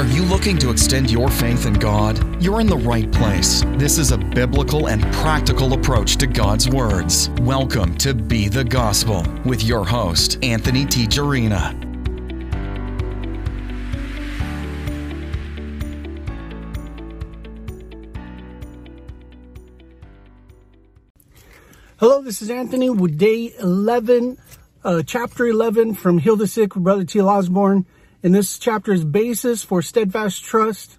Are you looking to extend your faith in God? You're in the right place. This is a biblical and practical approach to God's words. Welcome to Be the Gospel with your host, Anthony T. Jarina. Hello, this is Anthony with day 11, uh, chapter 11 from Heal the Sick with Brother T. Osborn. And this chapter is basis for steadfast trust.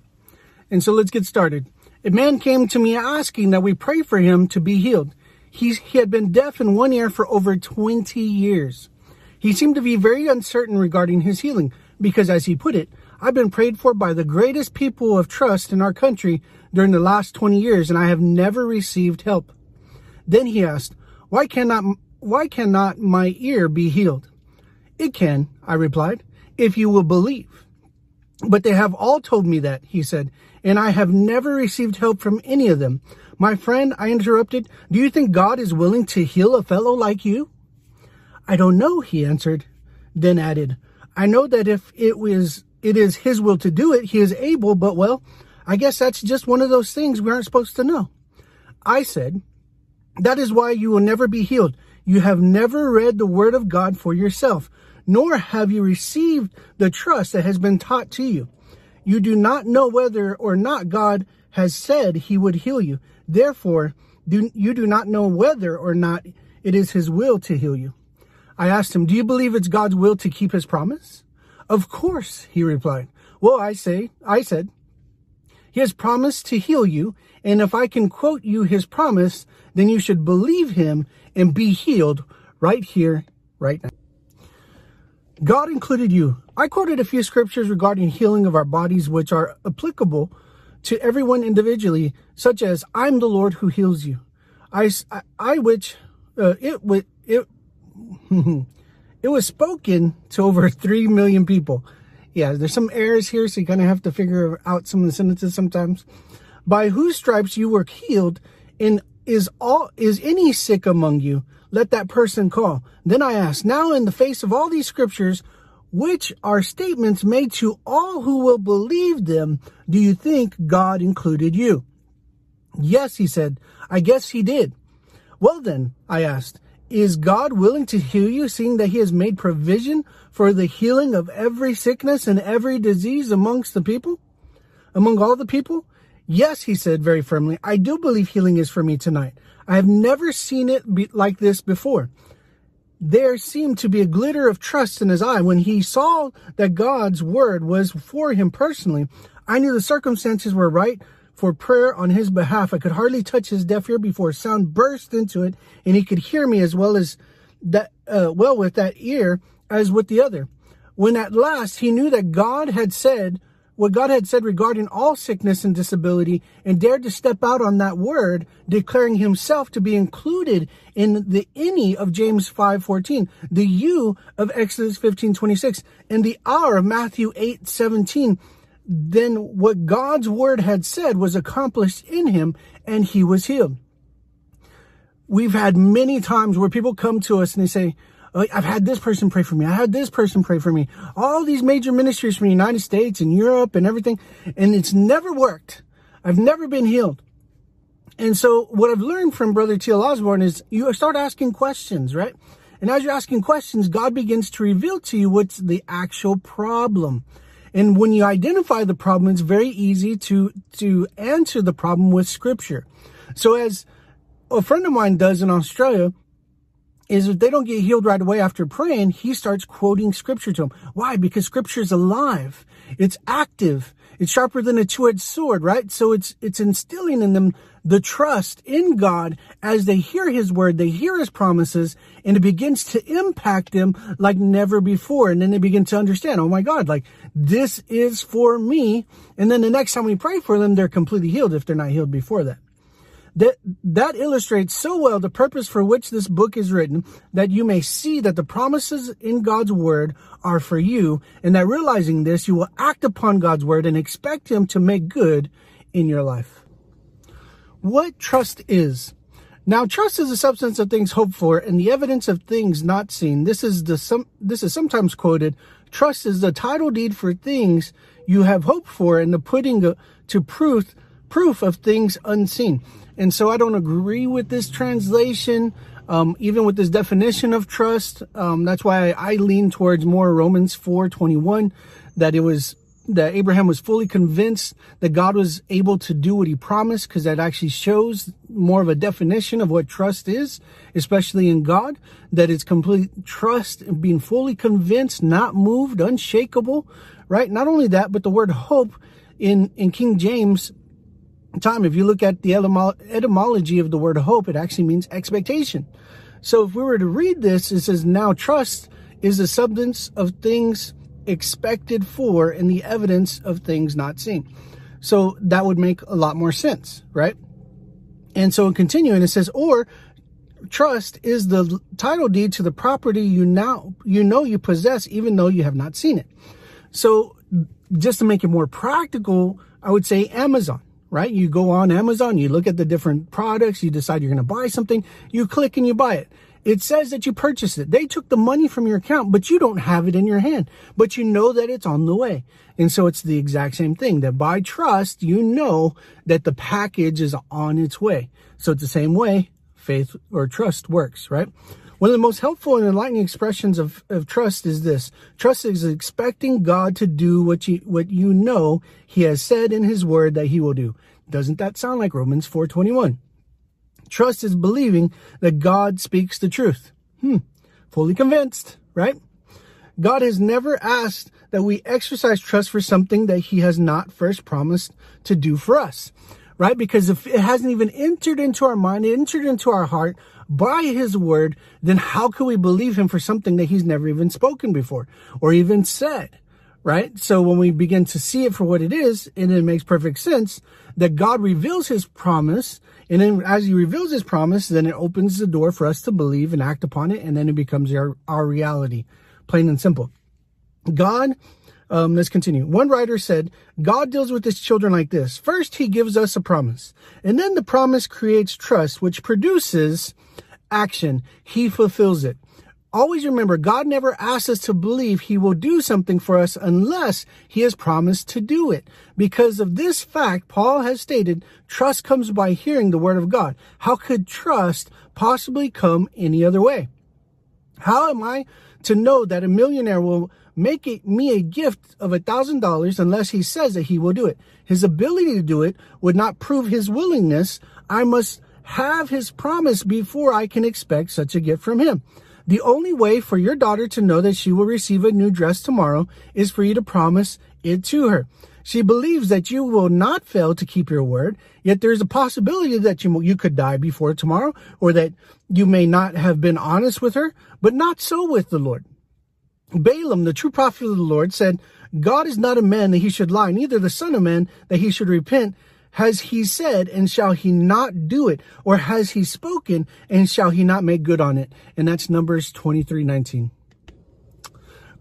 And so let's get started. A man came to me asking that we pray for him to be healed. He, he had been deaf in one ear for over 20 years. He seemed to be very uncertain regarding his healing because, as he put it, I've been prayed for by the greatest people of trust in our country during the last 20 years and I have never received help. Then he asked, why cannot, why cannot my ear be healed? It can, I replied if you will believe. But they have all told me that, he said, and I have never received help from any of them. My friend, I interrupted, do you think God is willing to heal a fellow like you? I don't know, he answered, then added, I know that if it was, it is his will to do it, he is able, but well, I guess that's just one of those things we aren't supposed to know. I said, that is why you will never be healed. You have never read the word of God for yourself nor have you received the trust that has been taught to you. You do not know whether or not God has said he would heal you. Therefore, do, you do not know whether or not it is his will to heal you. I asked him, do you believe it's God's will to keep his promise? Of course, he replied. Well, I say, I said, he has promised to heal you. And if I can quote you his promise, then you should believe him and be healed right here, right now. God included you. I quoted a few scriptures regarding healing of our bodies, which are applicable to everyone individually, such as, I'm the Lord who heals you. I, I, I which, uh, it, it, it was spoken to over 3 million people. Yeah, there's some errors here, so you kind of have to figure out some of the sentences sometimes. By whose stripes you were healed, and is all, is any sick among you? Let that person call. Then I ask, now in the face of all these scriptures, which are statements made to all who will believe them, do you think God included you? Yes, he said, I guess he did. Well then, I asked, is God willing to heal you, seeing that he has made provision for the healing of every sickness and every disease amongst the people? Among all the people? Yes, he said very firmly, I do believe healing is for me tonight. I have never seen it be like this before. There seemed to be a glitter of trust in his eye when he saw that God's word was for him personally. I knew the circumstances were right for prayer on his behalf. I could hardly touch his deaf ear before sound burst into it, and he could hear me as well as that, uh, well with that ear as with the other. When at last he knew that God had said, what God had said regarding all sickness and disability and dared to step out on that word, declaring himself to be included in the any of James 5:14, the you of Exodus 15:26, and the our of Matthew 8:17. Then what God's word had said was accomplished in him and he was healed. We've had many times where people come to us and they say, I've had this person pray for me. I had this person pray for me. All these major ministries from the United States and Europe and everything. And it's never worked. I've never been healed. And so what I've learned from Brother T.L. Osborn is you start asking questions, right? And as you're asking questions, God begins to reveal to you what's the actual problem. And when you identify the problem, it's very easy to, to answer the problem with scripture. So as a friend of mine does in Australia, is if they don't get healed right away after praying, he starts quoting scripture to them. Why? Because scripture is alive. It's active. It's sharper than a two-edged sword, right? So it's, it's instilling in them the trust in God as they hear his word, they hear his promises, and it begins to impact them like never before. And then they begin to understand, oh my God, like this is for me. And then the next time we pray for them, they're completely healed if they're not healed before that. That, that illustrates so well the purpose for which this book is written that you may see that the promises in God's word are for you and that realizing this, you will act upon God's word and expect him to make good in your life. What trust is. Now, trust is the substance of things hoped for and the evidence of things not seen. This is the some, this is sometimes quoted Trust is the title deed for things you have hoped for and the putting uh, to proof, proof of things unseen. And so I don't agree with this translation. Um, even with this definition of trust, um, that's why I, I lean towards more Romans 4:21, that it was that Abraham was fully convinced that God was able to do what he promised, because that actually shows more of a definition of what trust is, especially in God, that it's complete trust and being fully convinced, not moved, unshakable, right? Not only that, but the word hope in, in King James time, if you look at the etymology of the word hope, it actually means expectation. So if we were to read this, it says, now trust is the substance of things expected for and the evidence of things not seen. So that would make a lot more sense, right? And so continuing, it says, or trust is the title deed to the property you now, you know you possess, even though you have not seen it. So just to make it more practical, I would say Amazon, right? You go on Amazon, you look at the different products, you decide you're going to buy something, you click and you buy it. It says that you purchased it. They took the money from your account, but you don't have it in your hand, but you know that it's on the way. And so it's the exact same thing that by trust, you know that the package is on its way. So it's the same way faith or trust works, right? One of the most helpful and enlightening expressions of, of trust is this. Trust is expecting God to do what you, what you know he has said in his word that he will do. Doesn't that sound like Romans 421? Trust is believing that God speaks the truth. Hmm. Fully convinced, right? God has never asked that we exercise trust for something that he has not first promised to do for us, right? Because if it hasn't even entered into our mind, entered into our heart by his word, then how can we believe him for something that he's never even spoken before or even said? right? So when we begin to see it for what it is, and it makes perfect sense that God reveals his promise and then as he reveals his promise, then it opens the door for us to believe and act upon it. And then it becomes our, our reality, plain and simple. God, um, let's continue. One writer said, God deals with his children like this. First, he gives us a promise. And then the promise creates trust, which produces action. He fulfills it always remember God never asks us to believe he will do something for us unless he has promised to do it. Because of this fact, Paul has stated trust comes by hearing the word of God. How could trust possibly come any other way? How am I to know that a millionaire will make it, me a gift of a thousand dollars unless he says that he will do it? His ability to do it would not prove his willingness. I must have his promise before I can expect such a gift from him. The only way for your daughter to know that she will receive a new dress tomorrow is for you to promise it to her. She believes that you will not fail to keep your word, yet there's a possibility that you, you could die before tomorrow or that you may not have been honest with her, but not so with the Lord. Balaam, the true prophet of the Lord, said, God is not a man that he should lie, neither the son of man that he should repent. Has he said, and shall he not do it? Or has he spoken, and shall he not make good on it? And that's Numbers 23 19.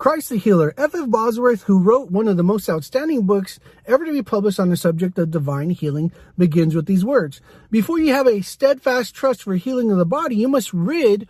Christ the Healer, F. F. Bosworth, who wrote one of the most outstanding books ever to be published on the subject of divine healing, begins with these words. Before you have a steadfast trust for healing of the body, you must rid,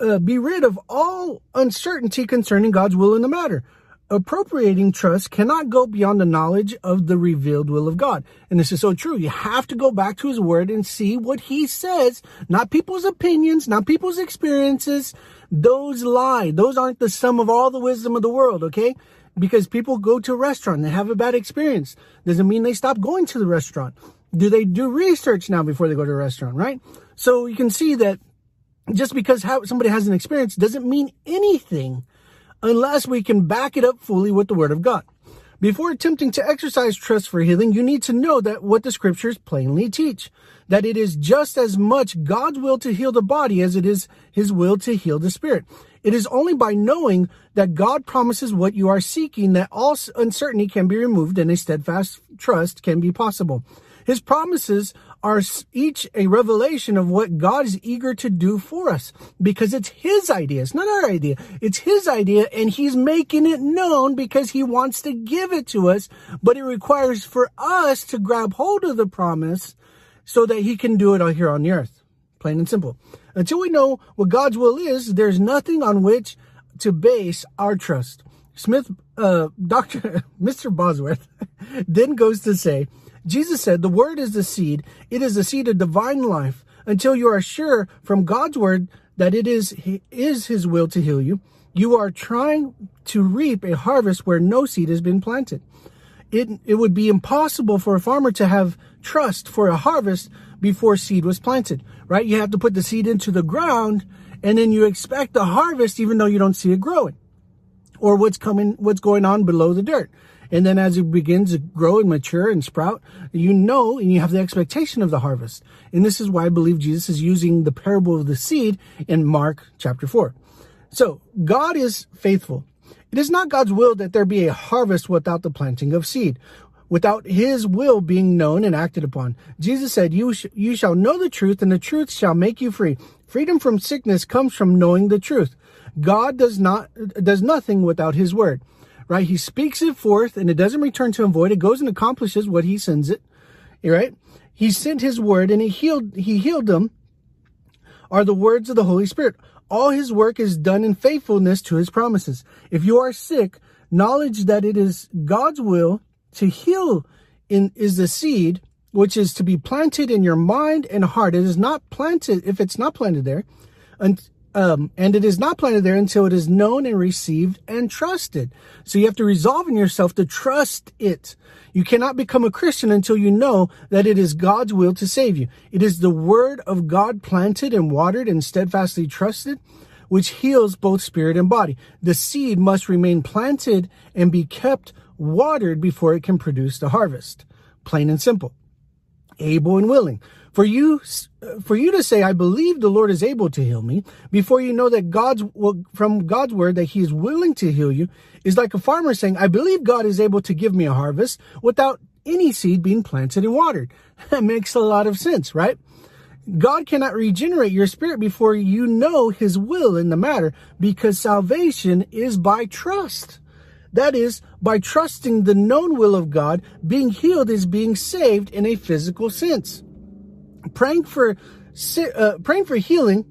uh, be rid of all uncertainty concerning God's will in the matter appropriating trust cannot go beyond the knowledge of the revealed will of God. And this is so true. You have to go back to his word and see what he says, not people's opinions, not people's experiences. Those lie. Those aren't the sum of all the wisdom of the world, okay? Because people go to a restaurant they have a bad experience. Doesn't mean they stop going to the restaurant. Do they do research now before they go to a restaurant, right? So you can see that just because somebody has an experience doesn't mean anything unless we can back it up fully with the Word of God. Before attempting to exercise trust for healing, you need to know that what the scriptures plainly teach, that it is just as much God's will to heal the body as it is his will to heal the spirit. It is only by knowing that God promises what you are seeking that all uncertainty can be removed and a steadfast trust can be possible. His promises are each a revelation of what God is eager to do for us because it's His idea. It's not our idea. It's His idea and He's making it known because He wants to give it to us. But it requires for us to grab hold of the promise so that He can do it here on the earth. Plain and simple. Until we know what God's will is, there's nothing on which to base our trust. Smith, uh, Dr. Mr. Bosworth then goes to say, Jesus said, the word is the seed. It is the seed of divine life until you are sure from God's word that it is, is his will to heal you. You are trying to reap a harvest where no seed has been planted. It, it would be impossible for a farmer to have trust for a harvest before seed was planted, right? You have to put the seed into the ground and then you expect a harvest even though you don't see it growing or what's coming, what's going on below the dirt. And then as it begins to grow and mature and sprout, you know, and you have the expectation of the harvest. And this is why I believe Jesus is using the parable of the seed in Mark chapter four. So God is faithful. It is not God's will that there be a harvest without the planting of seed, without his will being known and acted upon. Jesus said, you, sh- you shall know the truth and the truth shall make you free. Freedom from sickness comes from knowing the truth. God does not, does nothing without his word, right? He speaks it forth and it doesn't return to him void. It goes and accomplishes what he sends it, right? He sent his word and he healed, he healed them are the words of the Holy Spirit. All his work is done in faithfulness to his promises. If you are sick, knowledge that it is God's will to heal in is the seed which is to be planted in your mind and heart. It is not planted if it's not planted there, um, and it is not planted there until it is known and received and trusted. So you have to resolve in yourself to trust it. You cannot become a Christian until you know that it is God's will to save you. It is the word of God planted and watered and steadfastly trusted, which heals both spirit and body. The seed must remain planted and be kept watered before it can produce the harvest. Plain and simple. Able and willing. For you, for you to say, I believe the Lord is able to heal me, before you know that God's, from God's word that he is willing to heal you, is like a farmer saying, I believe God is able to give me a harvest without any seed being planted and watered. That makes a lot of sense, right? God cannot regenerate your spirit before you know his will in the matter because salvation is by trust. That is, by trusting the known will of God, being healed is being saved in a physical sense praying for uh, praying for healing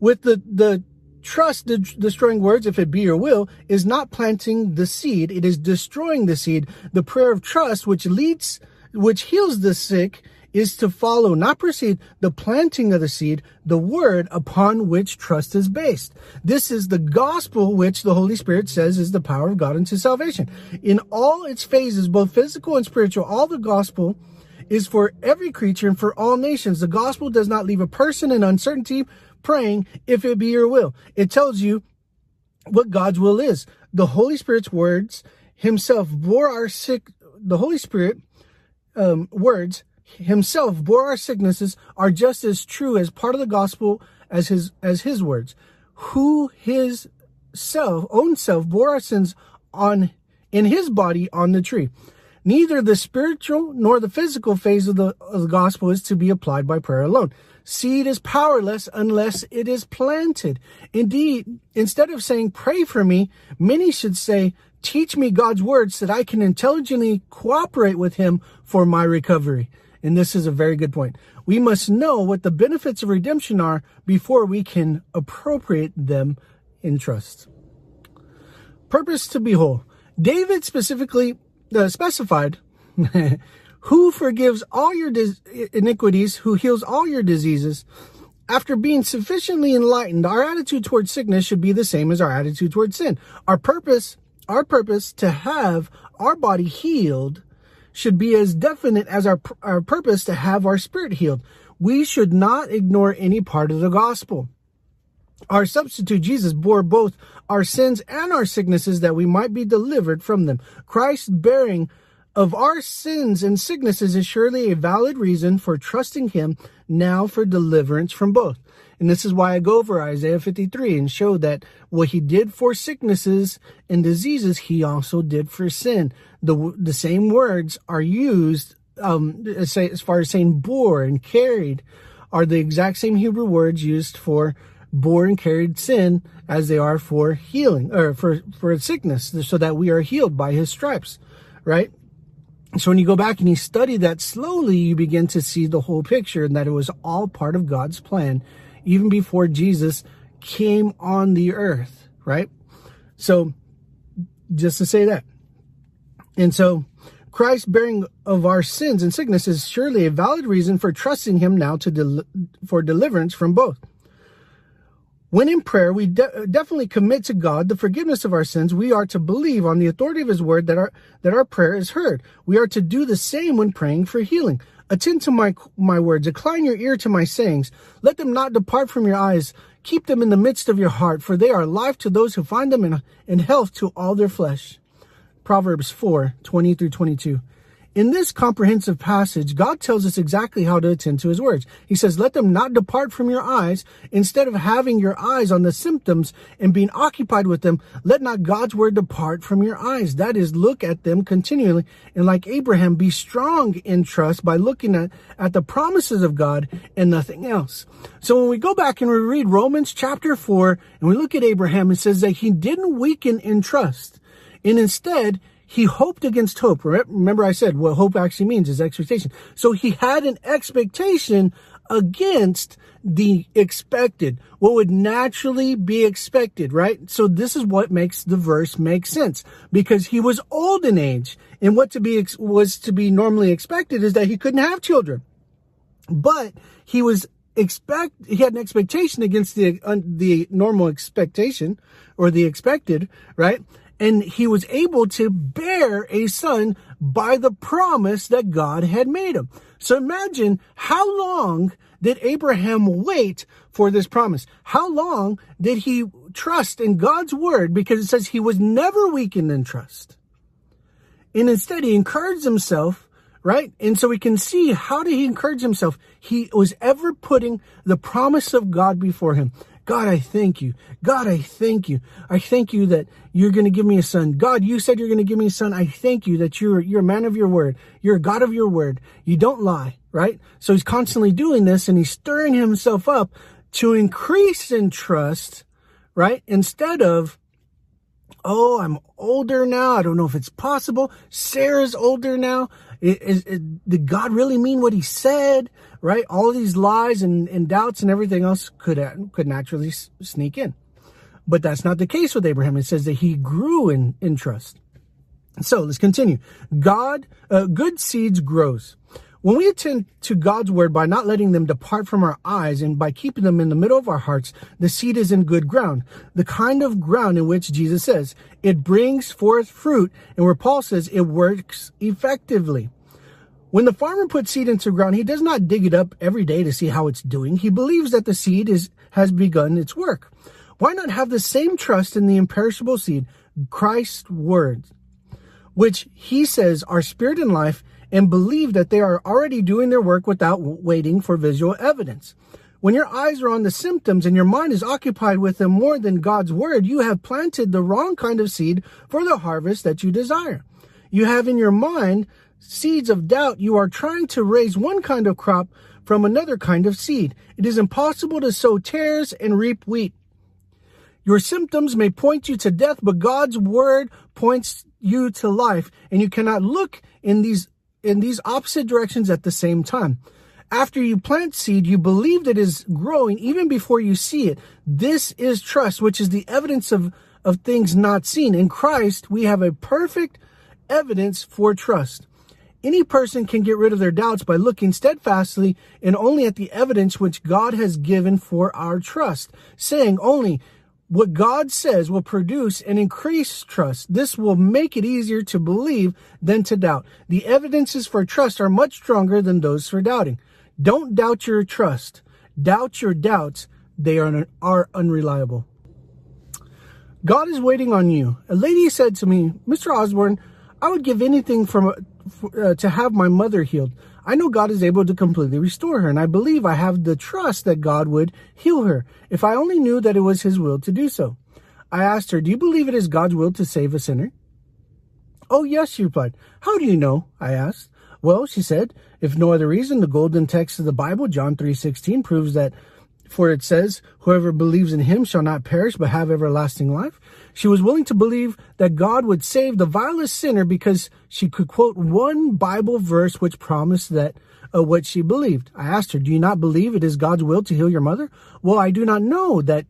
with the the trust the destroying words if it be your will is not planting the seed. It is destroying the seed. The prayer of trust which leads which heals the sick is to follow not proceed the planting of the seed the word upon which trust is based. This is the gospel which the holy spirit says is the power of god unto salvation. In all its phases both physical and spiritual all the gospel is for every creature and for all nations. The gospel does not leave a person in uncertainty praying if it be your will. It tells you what God's will is. The Holy Spirit's words himself bore our sick, the Holy Spirit, um, words himself bore our sicknesses are just as true as part of the gospel as his, as his words. Who his self, own self bore our sins on, in his body on the tree. Neither the spiritual nor the physical phase of the, of the gospel is to be applied by prayer alone. Seed is powerless unless it is planted. Indeed, instead of saying, pray for me, many should say, teach me God's word so that I can intelligently cooperate with him for my recovery. And this is a very good point. We must know what the benefits of redemption are before we can appropriate them in trust. Purpose to be whole. David specifically uh, specified who forgives all your dis- iniquities, who heals all your diseases. After being sufficiently enlightened, our attitude towards sickness should be the same as our attitude towards sin. Our purpose, our purpose to have our body healed should be as definite as our, our purpose to have our spirit healed. We should not ignore any part of the gospel. Our substitute Jesus bore both our sins and our sicknesses that we might be delivered from them. Christ bearing of our sins and sicknesses is surely a valid reason for trusting him now for deliverance from both. And this is why I go over Isaiah 53 and show that what he did for sicknesses and diseases, he also did for sin. The, the same words are used, um, as far as saying bore and carried are the exact same Hebrew words used for bore and carried sin as they are for healing or for, for sickness so that we are healed by his stripes, right? So when you go back and you study that slowly, you begin to see the whole picture and that it was all part of God's plan even before Jesus came on the earth, right? So just to say that. And so Christ bearing of our sins and sickness is surely a valid reason for trusting him now to del- for deliverance from both. When in prayer, we de- uh, definitely commit to God the forgiveness of our sins. We are to believe on the authority of his word that our, that our prayer is heard. We are to do the same when praying for healing. Attend to my, my words. Incline your ear to my sayings. Let them not depart from your eyes. Keep them in the midst of your heart, for they are life to those who find them and, and health to all their flesh. Proverbs 4, 20 through 22. In this comprehensive passage, God tells us exactly how to attend to his words. He says, let them not depart from your eyes. Instead of having your eyes on the symptoms and being occupied with them, let not God's word depart from your eyes. That is, look at them continually. And like Abraham, be strong in trust by looking at, at the promises of God and nothing else. So when we go back and we read Romans chapter 4 and we look at Abraham, it says that he didn't weaken in trust. And instead, he hoped against hope. Remember I said what hope actually means is expectation. So he had an expectation against the expected, what would naturally be expected, right? So this is what makes the verse make sense because he was old in age and what to be, was to be normally expected is that he couldn't have children. But he was expect, he had an expectation against the, uh, the normal expectation or the expected, right? And he was able to bear a son by the promise that God had made him. So imagine how long did Abraham wait for this promise? How long did he trust in God's word? Because it says he was never weakened in trust. And instead he encouraged himself, right? And so we can see how did he encourage himself? He was ever putting the promise of God before him. God, I thank you. God, I thank you. I thank you that you're going to give me a son. God, you said you're going to give me a son. I thank you that you're, you're a man of your word. You're a God of your word. You don't lie, right? So he's constantly doing this and he's stirring himself up to increase in trust, right? Instead of, oh, I'm older now. I don't know if it's possible. Sarah's older now. Is, is, did God really mean what he said? Right? All these lies and, and doubts and everything else could, could naturally sneak in. But that's not the case with Abraham. It says that he grew in, in trust. So let's continue. God, uh, good seeds grows. When we attend to God's word by not letting them depart from our eyes and by keeping them in the middle of our hearts, the seed is in good ground. The kind of ground in which Jesus says it brings forth fruit and where Paul says it works effectively. When the farmer puts seed into ground, he does not dig it up every day to see how it's doing. He believes that the seed is, has begun its work. Why not have the same trust in the imperishable seed, Christ's words, which he says are spirit and life and believe that they are already doing their work without waiting for visual evidence. When your eyes are on the symptoms and your mind is occupied with them more than God's word, you have planted the wrong kind of seed for the harvest that you desire. You have in your mind seeds of doubt. You are trying to raise one kind of crop from another kind of seed. It is impossible to sow tares and reap wheat. Your symptoms may point you to death, but God's word points you to life, and you cannot look in these in these opposite directions at the same time. After you plant seed, you believe that it is growing even before you see it. This is trust, which is the evidence of, of things not seen. In Christ, we have a perfect evidence for trust. Any person can get rid of their doubts by looking steadfastly and only at the evidence which God has given for our trust, saying only, what God says will produce and increase trust. This will make it easier to believe than to doubt. The evidences for trust are much stronger than those for doubting. Don't doubt your trust. Doubt your doubts. They are, are unreliable. God is waiting on you. A lady said to me, Mr. Osborn, I would give anything from, uh, to have my mother healed. I know God is able to completely restore her, and I believe I have the trust that God would heal her if I only knew that it was his will to do so. I asked her, Do you believe it is God's will to save a sinner? Oh, yes, she replied. How do you know? I asked. Well, she said, if no other reason, the golden text of the Bible, John 3.16, proves that for it says, whoever believes in him shall not perish but have everlasting life. She was willing to believe that God would save the vilest sinner because she could quote one Bible verse which promised that uh, what she believed. I asked her, do you not believe it is God's will to heal your mother? Well, I do not know that,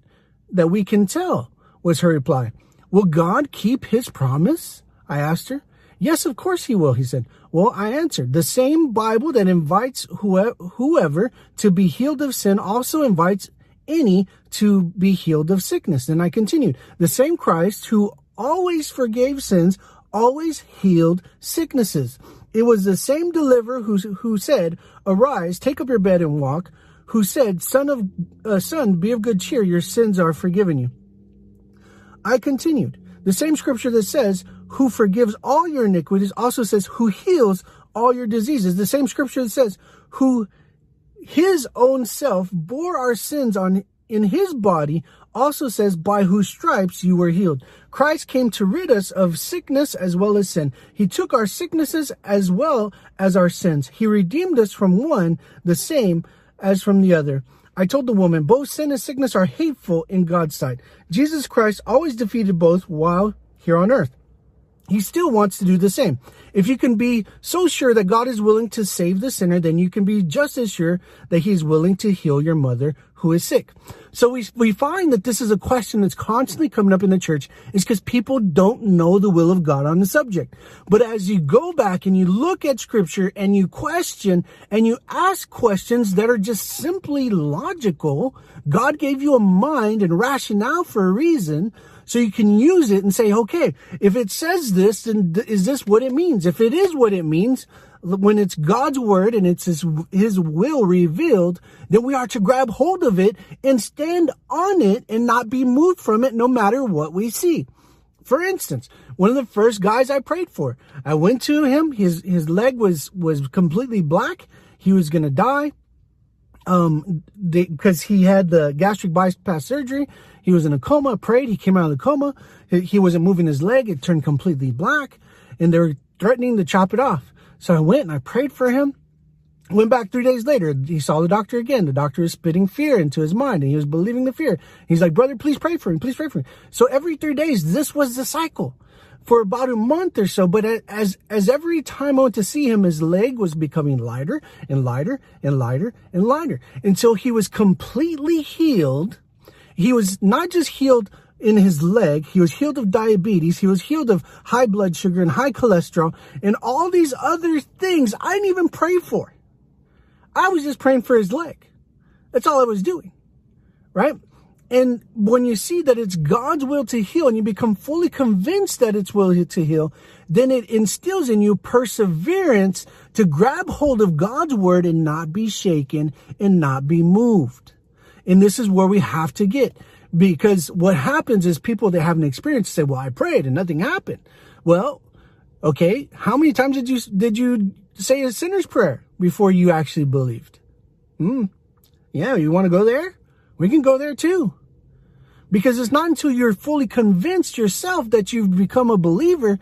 that we can tell, was her reply. Will God keep his promise? I asked her. Yes, of course he will, he said. Well, I answered, the same Bible that invites whoever to be healed of sin also invites any to be healed of sickness. And I continued, the same Christ who always forgave sins, always healed sicknesses. It was the same deliverer who, who said, arise, take up your bed and walk, who said, son of, uh, son, be of good cheer, your sins are forgiven you. I continued, the same scripture that says, who forgives all your iniquities also says, who heals all your diseases. The same scripture that says, who his own self bore our sins on in his body also says, by whose stripes you were healed. Christ came to rid us of sickness as well as sin. He took our sicknesses as well as our sins. He redeemed us from one, the same as from the other. I told the woman, both sin and sickness are hateful in God's sight. Jesus Christ always defeated both while here on earth he still wants to do the same. If you can be so sure that God is willing to save the sinner, then you can be just as sure that he's willing to heal your mother who is sick. So we, we find that this is a question that's constantly coming up in the church is because people don't know the will of God on the subject. But as you go back and you look at scripture and you question and you ask questions that are just simply logical, God gave you a mind and rationale for a reason so you can use it and say, okay, if it says this, then is this what it means? If it is what it means, when it's God's word and it's his, his will revealed, then we are to grab hold of it and stand on it and not be moved from it no matter what we see. For instance, one of the first guys I prayed for, I went to him, his, his leg was, was completely black. He was going to die. Um, because he had the gastric bypass surgery he was in a coma, prayed, he came out of the coma. He, he wasn't moving his leg. It turned completely black and they were threatening to chop it off. So I went and I prayed for him. Went back three days later. He saw the doctor again. The doctor was spitting fear into his mind and he was believing the fear. He's like, brother, please pray for him. Please pray for him. So every three days, this was the cycle for about a month or so. But as, as every time I went to see him, his leg was becoming lighter and lighter and lighter and lighter until he was completely healed he was not just healed in his leg, he was healed of diabetes, he was healed of high blood sugar and high cholesterol and all these other things I didn't even pray for. I was just praying for his leg. That's all I was doing. Right? And when you see that it's God's will to heal and you become fully convinced that it's will to heal, then it instills in you perseverance to grab hold of God's word and not be shaken and not be moved. And this is where we have to get because what happens is people that haven't experienced say, well, I prayed and nothing happened. Well, okay. How many times did you, did you say a sinner's prayer before you actually believed? Hmm. Yeah. You want to go there? We can go there too. Because it's not until you're fully convinced yourself that you've become a believer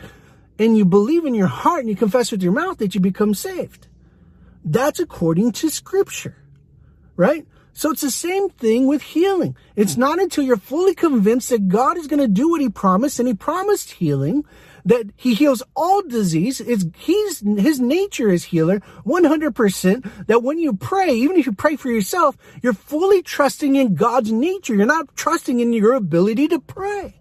and you believe in your heart and you confess with your mouth that you become saved. That's according to scripture, right? So it's the same thing with healing. It's not until you're fully convinced that God is going to do what he promised and he promised healing that he heals all disease. It's, he's, his nature is healer 100% that when you pray, even if you pray for yourself, you're fully trusting in God's nature. You're not trusting in your ability to pray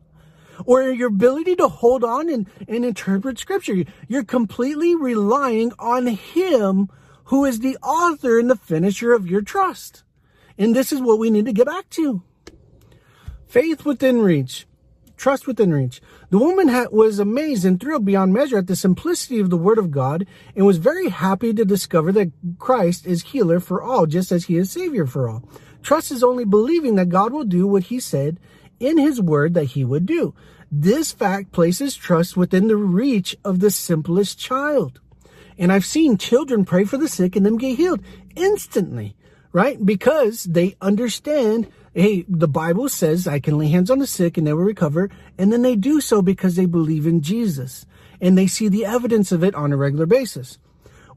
or your ability to hold on and, and interpret scripture. You're completely relying on him who is the author and the finisher of your trust. And this is what we need to get back to. Faith within reach. Trust within reach. The woman was amazed and thrilled beyond measure at the simplicity of the word of God and was very happy to discover that Christ is healer for all, just as he is savior for all. Trust is only believing that God will do what he said in his word that he would do. This fact places trust within the reach of the simplest child. And I've seen children pray for the sick and them get healed instantly right? Because they understand, hey, the Bible says I can lay hands on the sick and they will recover. And then they do so because they believe in Jesus and they see the evidence of it on a regular basis.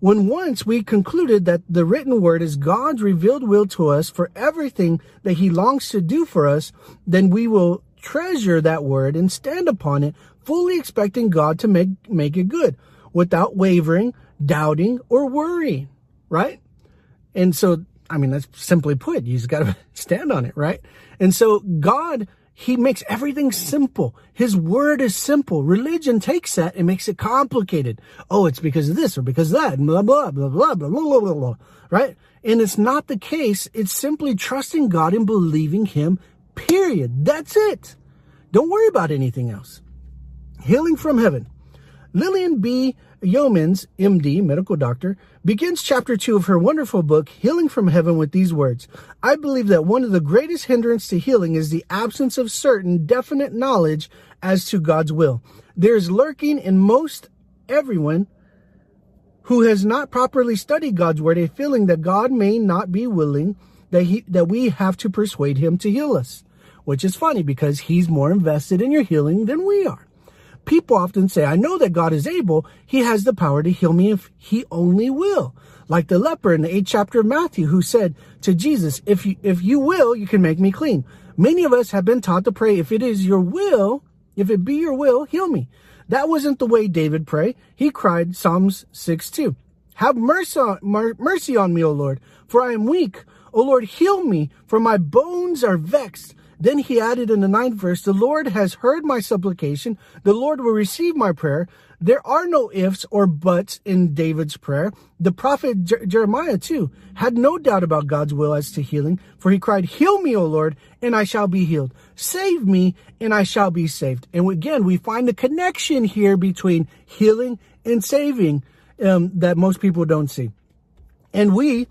When once we concluded that the written word is God's revealed will to us for everything that he longs to do for us, then we will treasure that word and stand upon it, fully expecting God to make, make it good without wavering, doubting, or worrying, right? And so I mean, that's simply put, you just got to stand on it, right? And so God he makes everything simple. His word is simple. Religion takes that and makes it complicated. Oh, it's because of this or because of that, blah, blah, blah, blah, blah, blah, blah, blah, right? And it's not the case. It's simply trusting God and believing Him, period. That's it. Don't worry about anything else. Healing from heaven. Lillian B. Yeomans, MD, medical doctor, begins chapter two of her wonderful book, Healing from Heaven, with these words. I believe that one of the greatest hindrance to healing is the absence of certain definite knowledge as to God's will. There is lurking in most everyone who has not properly studied God's word a feeling that God may not be willing that he, that we have to persuade him to heal us, which is funny because he's more invested in your healing than we are. People often say, I know that God is able. He has the power to heal me if he only will. Like the leper in the eighth chapter of Matthew who said to Jesus, if you, if you will, you can make me clean. Many of us have been taught to pray, if it is your will, if it be your will, heal me. That wasn't the way David prayed. He cried Psalms 6 2. Have mercy on, mercy on me, O Lord, for I am weak. O Lord, heal me, for my bones are vexed. Then he added in the ninth verse, the Lord has heard my supplication. The Lord will receive my prayer. There are no ifs or buts in David's prayer. The prophet Jer- Jeremiah too had no doubt about God's will as to healing, for he cried, heal me, O Lord, and I shall be healed. Save me, and I shall be saved. And again, we find the connection here between healing and saving um, that most people don't see. And we,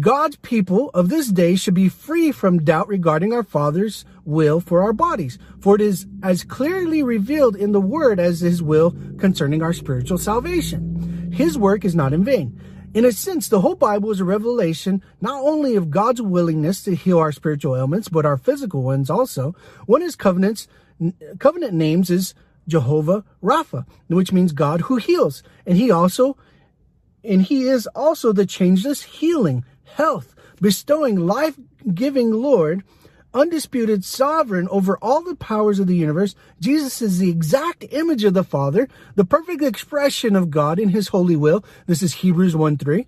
God's people of this day should be free from doubt regarding our Father's will for our bodies, for it is as clearly revealed in the Word as His will concerning our spiritual salvation. His work is not in vain. In a sense, the whole Bible is a revelation not only of God's willingness to heal our spiritual ailments, but our physical ones also. One of His covenants, covenant names is Jehovah Rapha, which means God who heals. And He also, and He is also the changeless healing health, bestowing life giving Lord, undisputed sovereign over all the powers of the universe. Jesus is the exact image of the Father, the perfect expression of God in his holy will. This is Hebrews 1 3.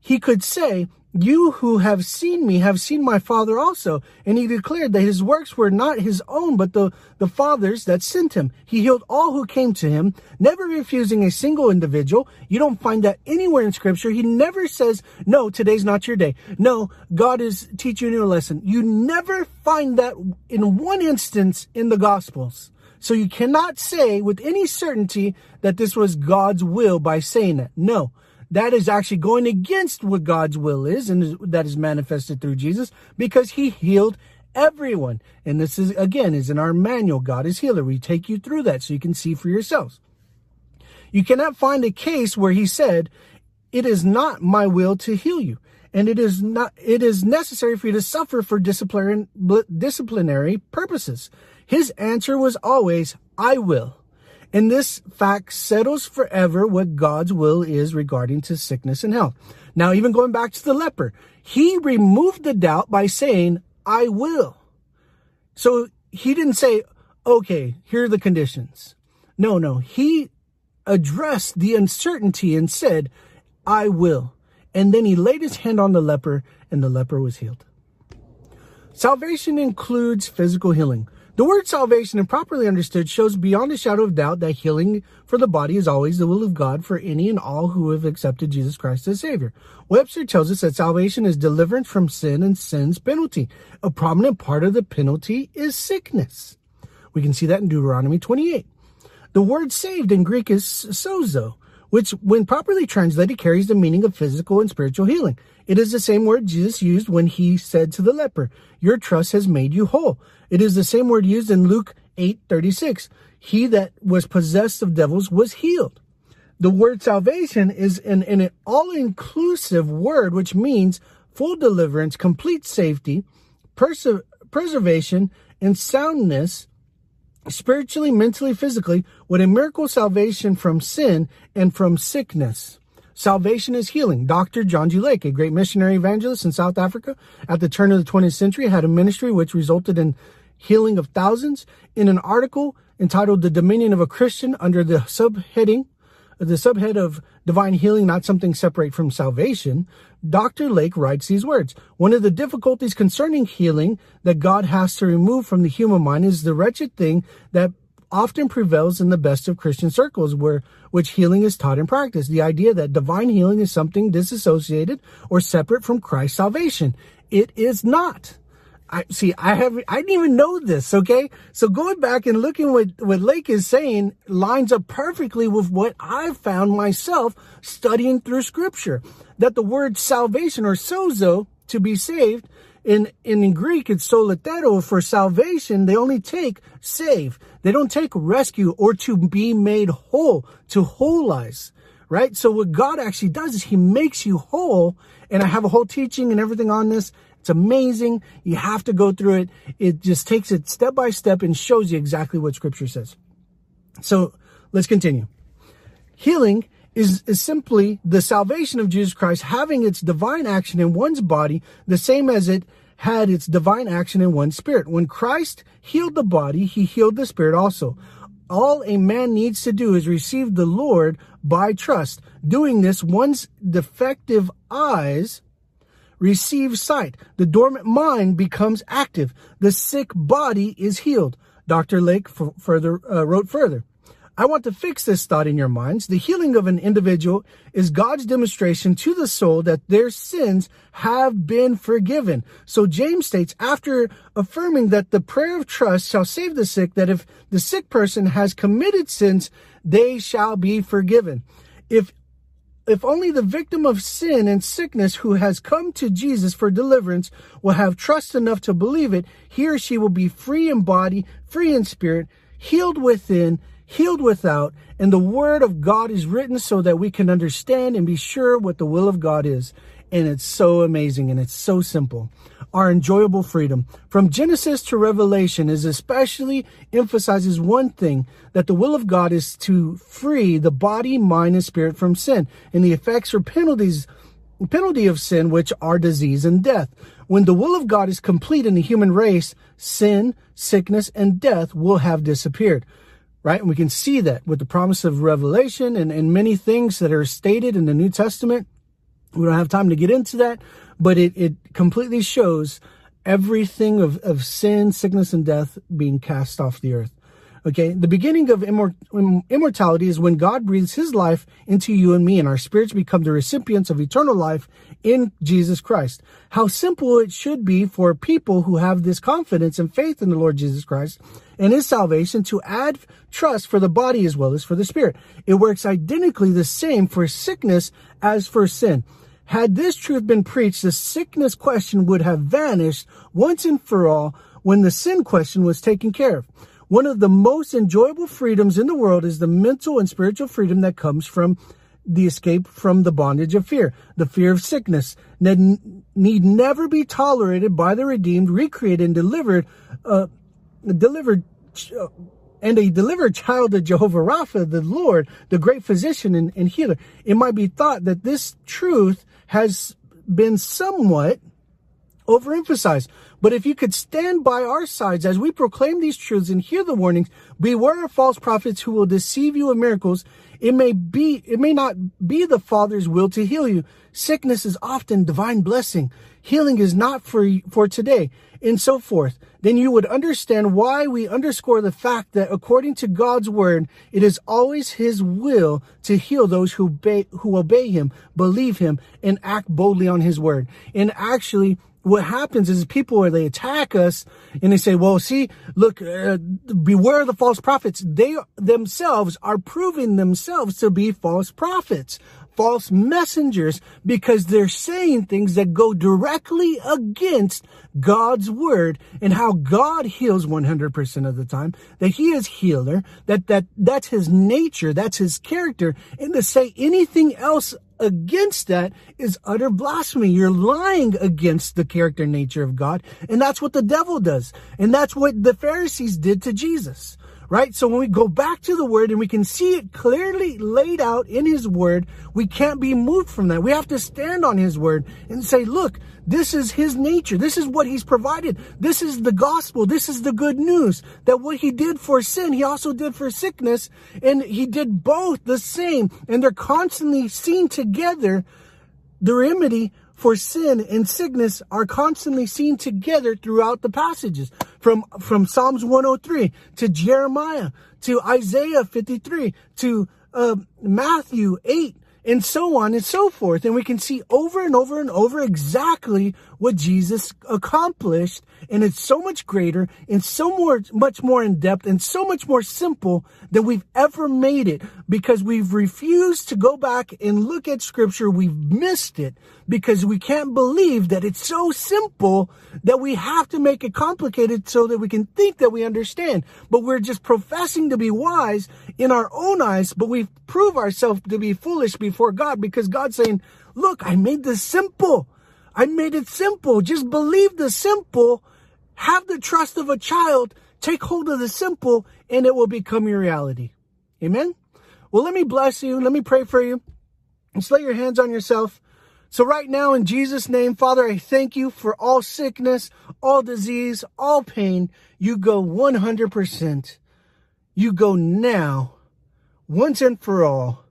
He could say, you who have seen me have seen my Father also. And he declared that his works were not his own, but the, the Father's that sent him. He healed all who came to him, never refusing a single individual. You don't find that anywhere in scripture. He never says, no, today's not your day. No, God is teaching you a lesson. You never find that in one instance in the gospels. So you cannot say with any certainty that this was God's will by saying that. No that is actually going against what God's will is and that is manifested through Jesus because he healed everyone. And this is, again, is in our manual, God is healer. We take you through that so you can see for yourselves. You cannot find a case where he said, it is not my will to heal you. And it is not, it is necessary for you to suffer for disciplinary purposes. His answer was always, I will. And this fact settles forever what God's will is regarding to sickness and health. Now, even going back to the leper, he removed the doubt by saying, I will. So he didn't say, okay, here are the conditions. No, no, he addressed the uncertainty and said, I will. And then he laid his hand on the leper and the leper was healed. Salvation includes physical healing. The word salvation, and properly understood, shows beyond a shadow of doubt that healing for the body is always the will of God for any and all who have accepted Jesus Christ as Savior. Webster tells us that salvation is deliverance from sin and sin's penalty. A prominent part of the penalty is sickness. We can see that in Deuteronomy 28. The word saved in Greek is sozo, which, when properly translated, carries the meaning of physical and spiritual healing. It is the same word Jesus used when he said to the leper, Your trust has made you whole. It is the same word used in Luke 8:36. He that was possessed of devils was healed. The word salvation is an, an all-inclusive word which means full deliverance, complete safety, perse- preservation, and soundness spiritually, mentally, physically, with a miracle salvation from sin and from sickness. Salvation is healing. Dr. John G. Lake, a great missionary evangelist in South Africa at the turn of the 20th century, had a ministry which resulted in healing of thousands. In an article entitled The Dominion of a Christian under the subheading the subhead of divine healing, not something separate from salvation, Dr. Lake writes these words. One of the difficulties concerning healing that God has to remove from the human mind is the wretched thing that often prevails in the best of Christian circles where which healing is taught and practiced. The idea that divine healing is something disassociated or separate from Christ's salvation. It is not. I see, I have, I didn't even know this. Okay. So going back and looking what, what Lake is saying lines up perfectly with what I've found myself studying through scripture. That the word salvation or sozo to be saved in, in Greek, it's solatero for salvation. They only take save. They don't take rescue or to be made whole, to wholeize, right? So what God actually does is he makes you whole. And I have a whole teaching and everything on this. It's amazing. You have to go through it. It just takes it step by step and shows you exactly what scripture says. So let's continue. Healing is, is simply the salvation of Jesus Christ having its divine action in one's body, the same as it had its divine action in one's spirit. When Christ healed the body, he healed the spirit also. All a man needs to do is receive the Lord by trust. Doing this, one's defective eyes receive sight. The dormant mind becomes active. The sick body is healed. Dr. Lake further uh, wrote further. I want to fix this thought in your minds. The healing of an individual is God's demonstration to the soul that their sins have been forgiven. So James states, after affirming that the prayer of trust shall save the sick, that if the sick person has committed sins, they shall be forgiven. If if only the victim of sin and sickness who has come to Jesus for deliverance will have trust enough to believe it, he or she will be free in body, free in spirit, healed within, healed without, and the word of God is written so that we can understand and be sure what the will of God is. And it's so amazing and it's so simple. Our enjoyable freedom from Genesis to Revelation is especially emphasizes one thing that the will of God is to free the body, mind, and spirit from sin and the effects or penalties penalty of sin, which are disease and death. When the will of God is complete in the human race, sin, sickness, and death will have disappeared right? And we can see that with the promise of revelation and, and many things that are stated in the New Testament. We don't have time to get into that, but it, it completely shows everything of, of sin, sickness, and death being cast off the earth. Okay. The beginning of immor- immortality is when God breathes his life into you and me and our spirits become the recipients of eternal life in Jesus Christ. How simple it should be for people who have this confidence and faith in the Lord Jesus Christ and his salvation to add trust for the body as well as for the spirit. It works identically the same for sickness as for sin. Had this truth been preached, the sickness question would have vanished once and for all when the sin question was taken care of. One of the most enjoyable freedoms in the world is the mental and spiritual freedom that comes from the escape from the bondage of fear. The fear of sickness that need never be tolerated by the redeemed, recreated, and delivered, uh, delivered, uh, and a delivered child of Jehovah Rapha, the Lord, the great physician and, and healer. It might be thought that this truth has been somewhat overemphasized. But if you could stand by our sides as we proclaim these truths and hear the warnings, beware of false prophets who will deceive you of miracles. It may be, it may not be the Father's will to heal you. Sickness is often divine blessing. Healing is not for, for today and so forth. Then you would understand why we underscore the fact that according to God's word, it is always his will to heal those who obey, who obey him, believe him, and act boldly on his word. And actually, what happens is people where they attack us and they say, well, see, look, uh, beware of the false prophets. They themselves are proving themselves to be false prophets, false messengers, because they're saying things that go directly against God's word and how God heals 100% of the time, that he is healer, that, that, that's his nature, that's his character. And to say anything else against that is utter blasphemy. You're lying against the character nature of God. And that's what the devil does. And that's what the Pharisees did to Jesus. Right? So when we go back to the word and we can see it clearly laid out in his word, we can't be moved from that. We have to stand on his word and say, look, this is his nature. This is what he's provided. This is the gospel. This is the good news that what he did for sin, he also did for sickness and he did both the same and they're constantly seen together. The remedy for sin and sickness are constantly seen together throughout the passages from, from Psalms 103 to Jeremiah to Isaiah 53 to uh, Matthew 8 and so on and so forth. And we can see over and over and over exactly what Jesus accomplished. And it's so much greater and so more, much more in depth and so much more simple than we've ever made it because we've refused to go back and look at scripture. We've missed it because we can't believe that it's so simple that we have to make it complicated so that we can think that we understand. But we're just professing to be wise in our own eyes, but we prove ourselves to be foolish before God because God's saying, look, I made this simple. I made it simple. Just believe the simple. Have the trust of a child. Take hold of the simple and it will become your reality. Amen. Well, let me bless you. Let me pray for you. Just lay your hands on yourself. So right now in Jesus name, Father, I thank you for all sickness, all disease, all pain. You go 100%. You go now, once and for all.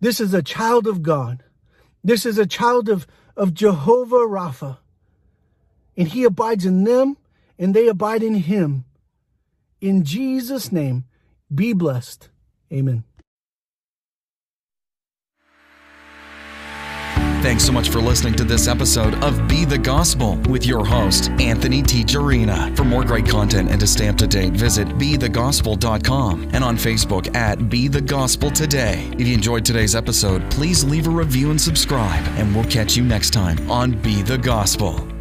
This is a child of God. This is a child of, of Jehovah Rapha. And he abides in them and they abide in him. In Jesus name, be blessed. Amen. Thanks so much for listening to this episode of Be the Gospel with your host, Anthony T. Jarina. For more great content and to stay up to date, visit BeTheGospel.com and on Facebook at Be the Gospel Today. If you enjoyed today's episode, please leave a review and subscribe, and we'll catch you next time on Be the Gospel.